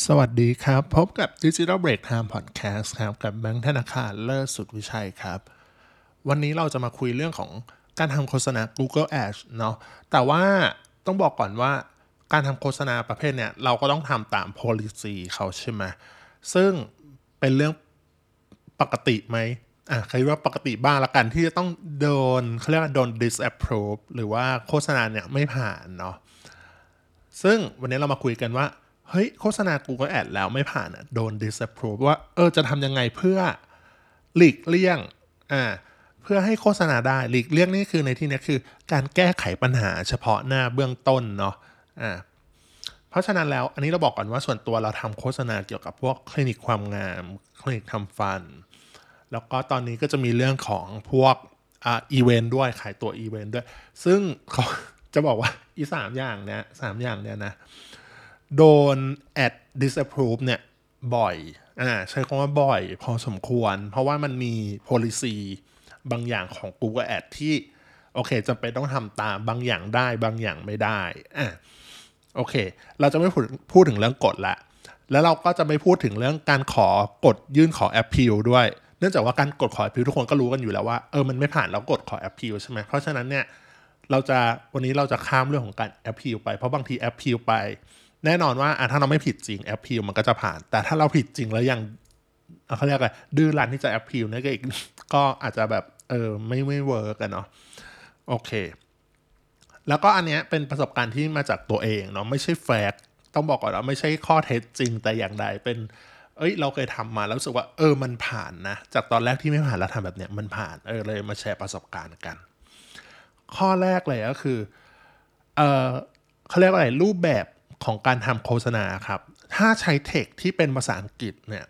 สวัสดีครับ พบกับ Digital Break Time Podcast ครับกับแบงค์ธนาคารเลิศสุดวิชัยครับ วันนี้เราจะมาคุยเรื่องของการทำโฆษณา Google Ads เนาะแต่ว่าต้องบอกก่อนว่าการทำโฆษณาประเภทเนี้ยเราก็ต้องทำตาม policy เขาใช่ไหมซึ่งเป็นเรื่องปกติไหมอะใครว่าปกติบ้างละกันที่จะต้องโดนเขาเรียกว่าโดน disapprove หรือว่าโฆษณาเนี่ยไม่ผ่านเนาะซึ่งวันนี้เรามาคุยกันว่า เฮ้ยโฆษณา Google Ad แล้วไม่ผ่านอะโดน disapprove ว่าเออจะทำยังไงเพื่อหลีกเลี่ยงอ่าเพื่อให้โฆษณาได้หลีกเลี่ยงนี่คือในที่นี้คือ การแก้ไขปัญหาเฉพาะหน้าเบื้องต้นเนาะอ่าเพราะฉะนั้นแล้วอันนี้เราบอกก่อนว่าส่วนตัวเราทำโฆษณาเกี่ยวกับพวกคลินิกความงามคลินิกทำฟัน แล้วก็ตอนนี้ก็จะมีเรื่องของพวกอ่าอีเวนต์ด้วยขายตัวอีเวนต์ด้วย ซึ่งเขาจะบอกว่าอีสามอย่างเนี้ยสามอย่างเนี้ยนะ โดน ad disapprove เนี่ย บ่อยอ่าใช้คำว่าบ่อย พอสมควร เพราะว่ามันมี policy บางอย่างของ Google Ad ที่โอเคจำเป็นต้องทำตามบางอย่างได้บางอย่างไม่ได้อะโอเค เราจะไม่พูดพูดถึงเรื่องกฎละ แล้วเราก็จะไม่พูดถึงเรื่องการขอกดยื่นขอ appeal ด้วย เนื่องจากว่าการกดขอ appeal ทุกคนก็รู้กันอยู่แล้วว่าเออมันไม่ผ่านแล้วกดขอ appeal ใช่ไหมเพราะฉะนั้นเนี่ยเราจะวันนี้เราจะข้ามเรื่องของการ appeal ไปเพราะบางที appeal ไป แน่นอนว่าอะถ้าเราไม่ผิดจริง appeal มันก็จะผ่าน แต่ถ้าเราผิดจริงแล้วยังเขาเรียกอะไรดื้อรั้นที่จะ appeal เนี่ก็อีกก็อาจจะแบบเออไม่ไม่เวิร์กกันเนาะโอเค แล้วก็อันเนี้ยเป็นประสบการณ์ที่มาจากตัวเองเนาะไม่ใช่แฟกต้องบอกก่อนว่าไม่ใช่ข้อเท็จจริงแต่อย่างใดเป็น เอ้ย เราเคยทำมาแล้วรู้สึกว่า เออมันผ่านนะ จากตอนแรกที่ไม่ผ่านแล้วทำแบบเนี้ยมันผ่านเออเลยมาแชร์ประสบการณ์กัน ข้อแรกเลยก็คือเออเขาเรียกว่าอะไรรูปแบบ ของการทำโฆษณาครับ ถ้าใช้เทคที่เป็นภาษาอังกฤษเนี่ย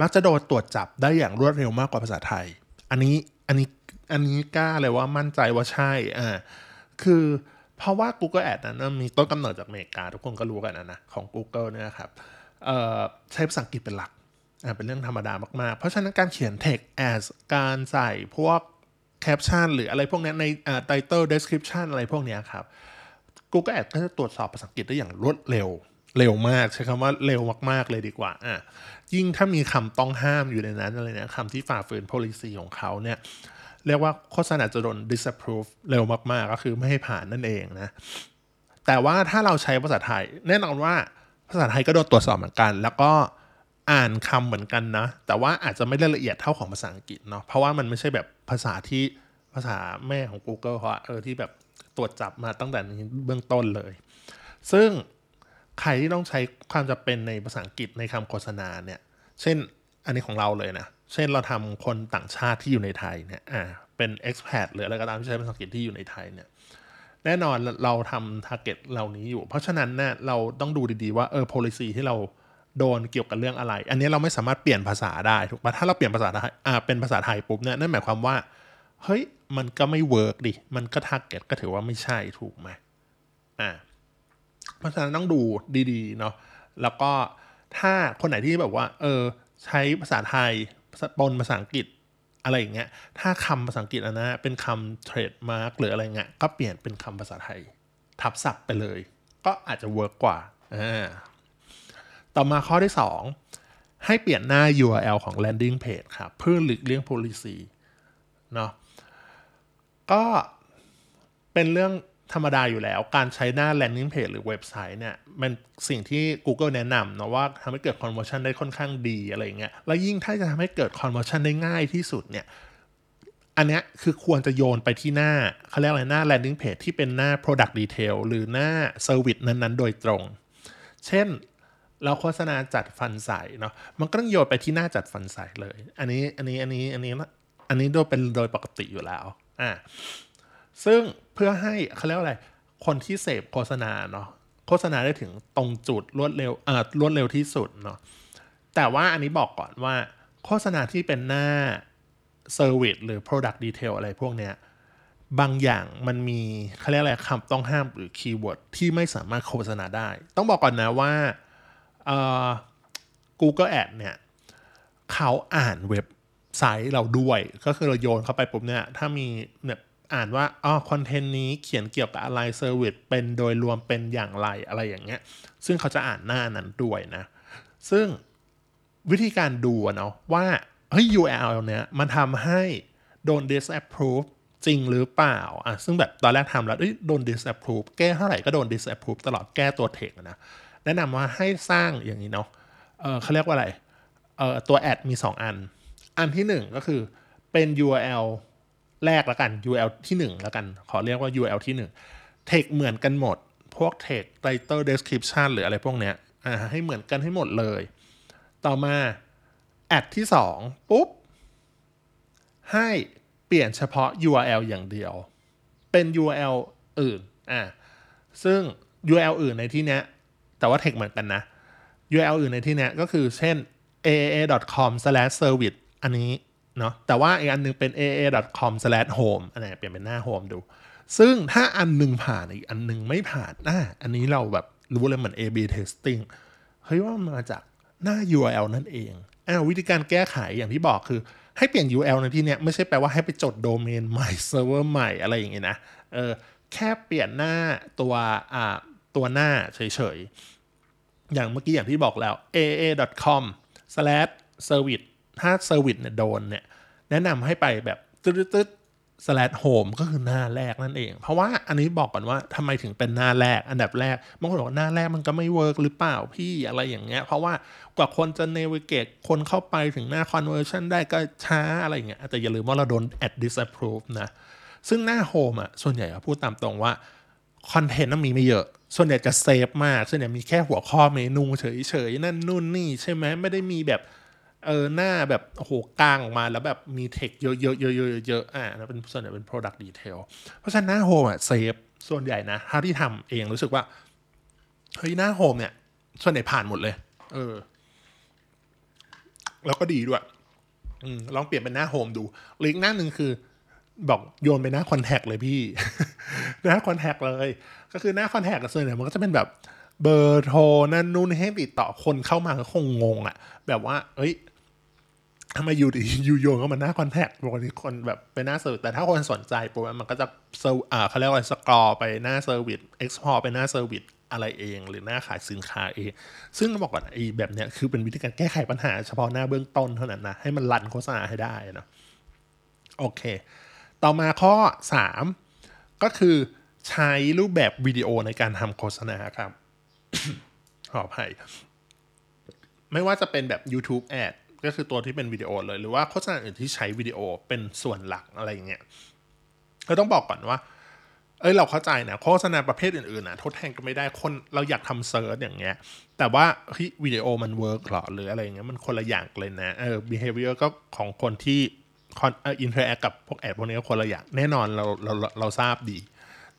มักจะโดนตรวจจับได้อย่างรวดเร็วมากกว่าภาษาไทย อันนี้อันนี้อันนี้กล้าเลยว่ามั่นใจว่าใช่อ่าคือเพราะว่า Google Ad นั้นมีต้นกำเนิดจากอเมริกา ทุกคนก็รู้กันนะนะของ Google เนี่ยครับเอ่อใช้ภาษาอังกฤษเป็นหลักอ่าเป็นเรื่องธรรมดามาก ๆ เพราะฉะนั้นการเขียน text as การใส่พวกแคปชั่นหรืออะไรพวกนี้ในอ่า title description อะไรพวกนี้ครับ Google Ad ก็จะตรวจสอบภาษาอังกฤษได้อย่างรวดเร็ว เร็วมากใช้คำว่าเร็วมาก ๆ เลยดีกว่าอะยิ่งถ้ามีคำต้องห้ามอยู่ในนั้นอะไรเนี่ยคำที่ฝ่าฝืน policy ของเขาเนี่ยเรียกว่าโฆษณาจะโดน disapprove เร็วมาก ๆ ก็คือไม่ให้ผ่านนั่นเองนะ แต่ว่าถ้าเราใช้ภาษาไทย แน่นอนว่าภาษาไทยก็โดนตรวจสอบเหมือนกัน แล้วก็อ่านคำเหมือนกันนะ แต่ว่าอาจจะไม่ได้ละเอียดเท่าของภาษาอังกฤษเนาะเพราะว่ามันไม่ใช่แบบภาษาที่ภาษาแม่ของ Google เขาะเออที่แบบ ตรวจจับมาตั้งแต่เบื้องต้นเลย ซึ่งใครที่ต้องใช้ความจำเป็นในภาษาอังกฤษในคำโฆษณาเนี่ย เช่นอันนี้ของเราเลยนะ เช่นเราทำคนต่างชาติที่อยู่ในไทยเนี่ย อ่า เป็น expat หรืออะไรก็ตามที่ใช้ภาษาอังกฤษที่อยู่ในไทยเนี่ย แน่นอนเราทำ target เหล่านี้อยู่ เพราะฉะนั้นเนี่ยเราต้องดูดีๆว่าเออ policy ที่เราโดนเกี่ยวกับเรื่องอะไร อันนี้เราไม่สามารถเปลี่ยนภาษาได้ถูกปะถ้าเราเปลี่ยนภาษาไทยอ่า เป็นภาษาไทยปุ๊บเนี่ย นั่นหมายความว่า เฮ้ย มันก็ไม่ work ดิ มันก็ target ก็ถือว่าไม่ใช่ถูกไหมอ่า เพราะฉะนั้นต้องดูดีๆ เนาะ แล้วก็ถ้าคนไหนที่แบบว่า เออ ใช้ภาษาไทยปนภาษาอังกฤษอะไรอย่างเงี้ย ถ้าคำภาษาอังกฤษอันนะเป็นคำ trademark หรืออะไรเงี้ย ก็เปลี่ยนเป็นคำภาษาไทย ทับศัพท์ไปเลย ก็อาจจะเวิร์กกว่า อ่า ต่อมาข้อที่ 2 ให้เปลี่ยนหน้า URL ของ landing page ครับ เพื่อหลีกเลี่ยง policy เนาะ ก็เป็นเรื่องธรรมดาอยู่แล้ว การใช้หน้า landing page หรือเว็บไซต์เนี่ย มันสิ่งที่ Google แนะนำนะว่าทำให้เกิด conversion ได้ค่อนข้างดีอะไรเงี้ย แล้วยิ่งถ้าจะทำให้เกิด conversion ได้ง่ายที่สุดเนี่ย อันเนี้ยคือควรจะโยนไปที่หน้าเขาเรียกอะไรหน้า landing page ที่เป็นหน้า product detail หรือหน้า service นั้นๆ โดยตรง เช่นเราโฆษณาจัดฟันใสเนาะ มันก็ต้องโยนไปที่หน้าจัดฟันใสเลย อันนี้ อันนี้ อันนี้ อันนี้ อันนี้โดยเป็นโดยปกติอยู่แล้ว อ่าซึ่งเพื่อให้เขาเรียกว่าอะไร คนที่เสพโฆษณาเนาะโฆษณาได้ถึงตรงจุดรวดเร็วเอ่อรวดเร็วที่สุดเนาะแต่ว่าอันนี้บอกก่อนว่า โฆษณาที่เป็นหน้า Service หรือ Product Detail อะไรพวกเนี้ยบางอย่างมันมีเขาเรียกอะไรคำต้องห้ามหรือ keyword ที่ไม่สามารถโฆษณาได้ ต้องบอกก่อนนะว่า Google Ad เนี่ย เขาอ่านเว็บ ไซต์เราด้วย ก็คือเราโยนเข้าไปปุ๊บเนี่ย ถ้ามีเนี่ยอ่านว่าอ๋อ content นี้เขียนเกี่ยวกับอะไร service เป็นโดยรวมเป็นอย่างไรอะไรอย่างเงี้ย ซึ่งเขาจะอ่านหน้านั้นด้วยนะ ซึ่งวิธีการดูเนาะว่าเฮ้ย URL เนี้ยมันทำให้โดน disapprove จริงหรือเปล่าอะซึ่งแบบตอนแรกทำแล้วโดน disapprove แก้เท่าไหร่ก็โดน disapprove ตลอดแก้ตัวเทคนะ แนะนำว่าให้สร้างอย่างนี้เนาะเออเขาเรียกว่าอะไรเออตัวแอดมี 2 อัน อันที่1ก็คือเป็น URL แรกแล้วกัน URL ที่1แล้วกัน ขอเรียกว่า URL ที่1เทคเหมือนกันหมด พวก text title description หรืออะไรพวกเนี้ยให้เหมือนกันให้หมดเลย ต่อมาแอดที่2ปุ๊บ ให้เปลี่ยนเฉพาะ URL อย่างเดียว เป็น URL อื่นอ่าซึ่ง URL อื่นในที่เนี้ยแต่ว่าเทคเหมือนกันนะ URL อื่นในที่เนี้ยก็คือเช่น aa.com/service อันนี้เนาะแต่ว่าอีกอันนึงเป็น aa.com/home อันนี้เปลี่ยนเป็นหน้า home ดู ซึ่งถ้าอันหนึ่งผ่านอีกอันหนึ่งไม่ผ่านอ่าอันนี้เราแบบรู้เลยเหมือน A/B testing เฮ้ยว่ามันมาจากหน้า URL นั่นเองอ่าวิธีการแก้ไขอย่างที่บอกคือให้เปลี่ยน URL ในที่เนี้ยไม่ใช่แปลว่าให้ไปจดโดเมนใหม่เซิร์ฟเวอร์ใหม่อะไรอย่างเงี้ยนะเออแค่เปลี่ยนหน้าตัวอ่าตัวหน้าเฉยๆ อย่างเมื่อกี้อย่างที่บอกแล้ว aa.com/service ถ้า service เนี่ยโดนเนี่ย แนะนำให้ไปแบบตึ๊ดๆ slash home ก็คือหน้าแรกนั่นเอง เพราะว่าอันนี้บอกก่อนว่าทำไมถึงเป็นหน้าแรก อันดับแรกบางคนบอกว่าหน้าแรกมันก็ไม่เวิร์กหรือเปล่าพี่อะไรอย่างเงี้ย เพราะว่ากว่าคนจะ navigate คนเข้าไปถึงหน้า conversion ได้ก็ช้าอะไรอย่างเงี้ยแต่อย่าลืมว่าเราโดน add disapprove นะ ซึ่งหน้า home อะส่วนใหญ่พูดตามตรงว่าคอนเทนต์มันมีไม่เยอะ ส่วนใหญ่จะเซฟมาก ส่วนใหญ่มีแค่หัวข้อเมนูเเฉยๆนั่นนู่นนี่ใช่ไหมไม่ได้มีแบบ เออหน้าแบบโอ้โหกลางออกมาแล้วแบบมีเทคเยอะๆเยอะๆเยอะๆอ่าแล้วเป็นส่วนใหญ่เป็น product detail เพราะฉะนั้นหน้า home อะ safe ส่วนใหญ่นะถ้าที่ทำเองรู้สึกว่าเฮ้ยหน้า home เนี่ย ส่วนใหญ่ผ่านหมดเลย เออ แล้วก็ดีด้วยอืมลองเปลี่ยนเป็นหน้า home ดูอีกหน้าหนึ่งคือ บอกโยนไปหน้า contact เลยพี่ หน้า contact เลย ก็คือหน้า contact ส่วนใหญ่มันก็จะเป็นแบบ เบอร์โทรนั่นนู่นให้ติดต่อคนเข้ามาก็คงงงอะแบบว่า เอ้ยทำไมอยู่ดีๆโยนเข้ามาหน้า contact ปกติคนแบบไปหน้า service แต่ถ้าคนสนใจปุ๊บมันก็จะเซอร์อ่าเขาเรียกว่า scroll ไปหน้า service explore ไปหน้า service อะไรเอง หรือหน้าขายสินค้าเอง ซึ่งต้องบอกก่อนไอ้แบบเนี้ยคือเป็นวิธีการแก้ไขปัญหาเฉพาะหน้าเบื้องต้นเท่านั้นนะ ให้มัน run โฆษณาให้ได้นะโอเค ต่อมาข้อ 3 ก็คือใช้รูปแบบวิดีโอในการทำโฆษณาครับ ขออภัยไม่ว่าจะเป็นแบบ YouTube Ad ก็คือตัวที่เป็นวิดีโอเลย หรือว่าโฆษณาอื่นที่ใช้วิดีโอเป็นส่วนหลักอะไรอย่างเงี้ยก็ต้องบอกก่อนว่า เอ้ยเราเข้าใจนะโฆษณาประเภทอื่นๆนะทดแทนก็ไม่ได้คนเราอยากทำ search อย่างเงี้ย แต่ว่าเฮ้ยวิดีโอมัน work หรอหรืออะไรเงี้ยมันคนละอย่างเลยนะเออ behavior ก็ของคนที่คน interact กับพวก ad พวกนี้ก็คนละอย่างแน่นอนเราเราเราเราทราบดี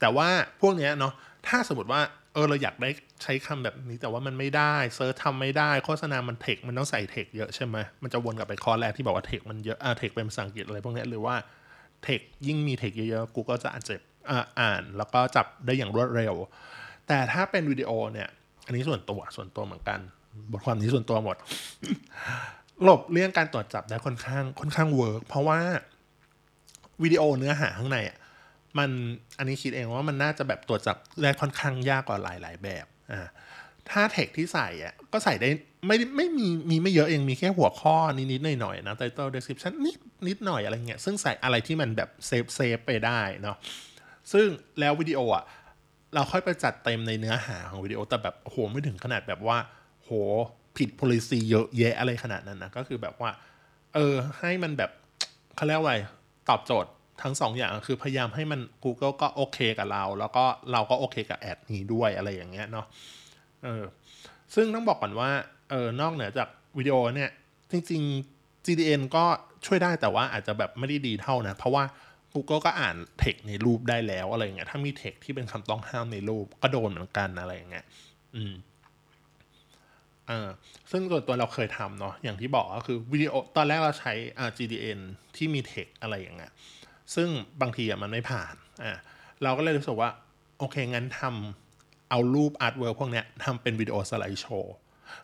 แต่ว่าพวกเนี้ยเนาะถ้าสมมติว่าเออเราอยากได้ ใช้คำแบบนี้แต่ว่ามันไม่ได้ search ทำไม่ได้โฆษณามัน text มันต้องใส่ text เยอะใช่ไหมมันจะวนกลับไปข้อแรกที่บอกว่า text มันเยอะอ่า text เป็นภาษาอังกฤษอะไรพวกนี้หรือว่าเทคยิ่งมีเทคเยอะๆกูก็จะอ่านเจ็บอ่าน แล้วก็จับได้อย่างรวดเร็ว แต่ถ้าเป็นวิดีโอเนี่ย อันนี้ส่วนตัวส่วนตัวเหมือนกัน บทความนี้ส่วนตัวหมด หลบเลี่ยงการตรวจจับได้ค่อนข้างค่อนข้าง work เพราะว่าวิดีโอเนื้อหาข้างในอะมันอันนี้คิดเองว่ามันน่าจะแบบตรวจจับได้ค่อนข้างยากกว่าหลาย ๆ แบบ อ่าถ้าเทคที่ใส่อะก็ใส่ได้ไม่ไม่มีมีไม่เยอะเองมีแค่หัวข้อนิดๆหน่อยๆนะ title description นิดนิดหน่อยอะไรเงี้ยซึ่งใส่อะไรที่มันแบบ safe safe ไปได้เนาะซึ่งแล้ววิดีโออะเราค่อยไปจัดเต็มในเนื้อหาของวิดีโอแต่แบบโหไม่ถึงขนาดแบบว่า โหผิด policy เยอะแยะอะไรขนาดนั้นนะก็คือแบบว่า เออให้มันแบบเขาเรียกว่าตอบโจทย์ ทั้งสองอย่างคือพยายามให้มัน Google ก็โอเคกับเรา แล้วก็เราก็โอเคกับแอดนี้ด้วยอะไรอย่างเงี้ยเนาะเออซึ่งต้องบอกก่อนว่าเออนอกเหนือจากวิดีโอเนี่ย จริง ๆ GDN ก็ช่วยได้แต่ว่าอาจจะแบบไม่ได้ดีเท่านะ เพราะว่า Google ก็อ่านเทคในรูปได้แล้วอะไรเงี้ยถ้ามีเทคที่เป็นคำต้องห้ามในรูปก็โดนเหมือนกันอะไรอย่างเงี้ยอืมอ่าซึ่งส่วนตัวเราเคยทำเนาะอย่างที่บอกก็คือวิดีโอตอนแรกเราใช้อ่า GDN ที่มีเทคอะไรอย่างเงี้ย ซึ่งบางทีอะมันไม่ผ่านอ่าเราก็เลยรู้สึกว่า โอเค งั้นทำเอารูป artwork พวกเนี้ยทำเป็นวิดีโอ slideshow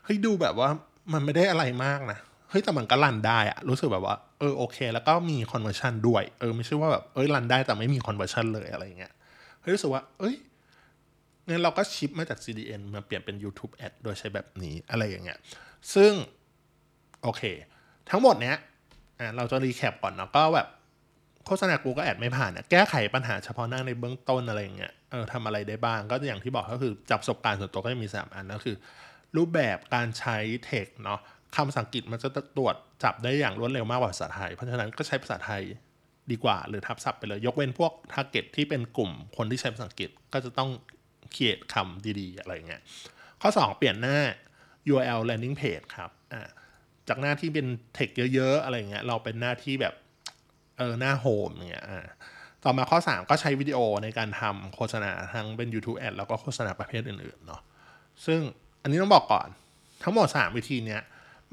เฮ้ยดูแบบว่ามันไม่ได้อะไรมากนะเฮ้ยแต่มันก็ run ได้อะรู้สึกแบบว่าเออโอเค แล้วก็มี conversion ด้วย เออไม่ใช่ว่าแบบเอ้ย run ได้แต่ไม่มี conversion เลยอะไรเงี้ยเฮ้ยรู้สึกว่า เอ้ยงั้นเราก็ shift มาจาก GDN มาเปลี่ยนเป็น YouTube Ad โดยใช้แบบนี้อะไรอย่างเงี้ยซึ่ง โอเค ทั้งหมดเนี้ยอ่าเราจะ recap ก่อนเนาะก็แบบ โฆษณา Google Ad ไม่ผ่านเนี่ยแก้ไขปัญหาเฉพาะหน้าในเบื้องต้นอะไรอย่างเงี้ยเออทำอะไรได้บ้างก็อย่างที่บอกก็คือจากประสบการณ์ส่วนตัวก็จะมี 3 อันก็คือ รูปแบบการใช้เทคเนาะคำภาษาอังกฤษมันจะตรวจจับได้อย่างรวดเร็วมากกว่าภาษาไทย เพราะฉะนั้นก็ใช้ภาษาไทยดีกว่า หรือทับศัพท์ไปเลย ยกเว้นพวก target ที่เป็นกลุ่มคนที่ใช้ภาษาอังกฤษก็จะต้องเขียนคำดีๆ อะไรเงี้ยข้อ 2 เปลี่ยนหน้า URL landing page ครับอ่าจากหน้าที่เป็นเทคเยอะ ๆ อะไรเงี้ยเอาเป็นหน้าที่แบบ เออหน้า home เงี้ยอ่าต่อมาข้อ 3 ก็ใช้วิดีโอในการทำโฆษณาทั้งเป็น YouTube Ad แล้วก็โฆษณาประเภทอื่นๆเนาะซึ่งอันนี้ต้องบอกก่อน ทั้งหมด 3 วิธีเนี้ย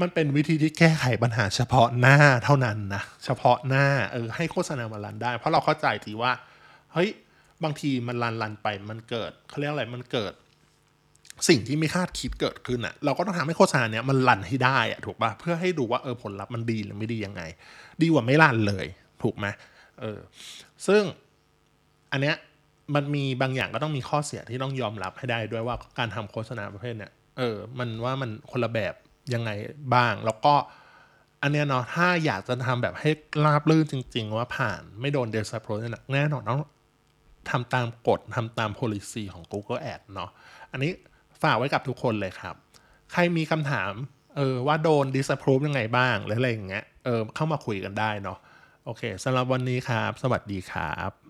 มันเป็นวิธีที่แก้ไขปัญหาเฉพาะหน้าเท่านั้นนะ เฉพาะหน้าเออให้โฆษณามารันได้ เพราะเราเข้าใจทีว่า เฮ้ย บางทีมันรันรันไปมันเกิดเขาเรียกอะไรมันเกิด สิ่งที่ไม่คาดคิดเกิดขึ้นอะเราก็ต้องทำให้โฆษณาเนี้ยมันรันให้ได้อะถูกป่ะเพื่อให้ดูว่าเออผลลัพธ์มันดีหรือไม่ดียังไง ดีกว่าไม่รันเลย ถูกไหมเออซึ่งอันเนี้ยมันมีบางอย่างก็ต้องมีข้อเสียที่ต้องยอมรับให้ได้ด้วยว่าการทำโฆษณาประเภทเนี้ยเออมันว่ามันคนละแบบยังไงบ้าง แล้วก็อันเนี้ยเนาะถ้าอยากจะทำแบบให้ราบรื่นจริง ๆ ว่าผ่านไม่โดนเดลซัพโรเนี่ยนะแน่นอนต้องทำตามกฎทำตาม policy ของ Google Ad เนาะอันนี้ฝากไว้กับทุกคนเลยครับ ใครมีคำถามเออว่าโดน disapprove ยังไงบ้างหรืออะไรอย่างเงี้ยเออเข้ามาคุยกันได้เนาะ โอเคสำหรับวันนี้ครับ สวัสดีครับ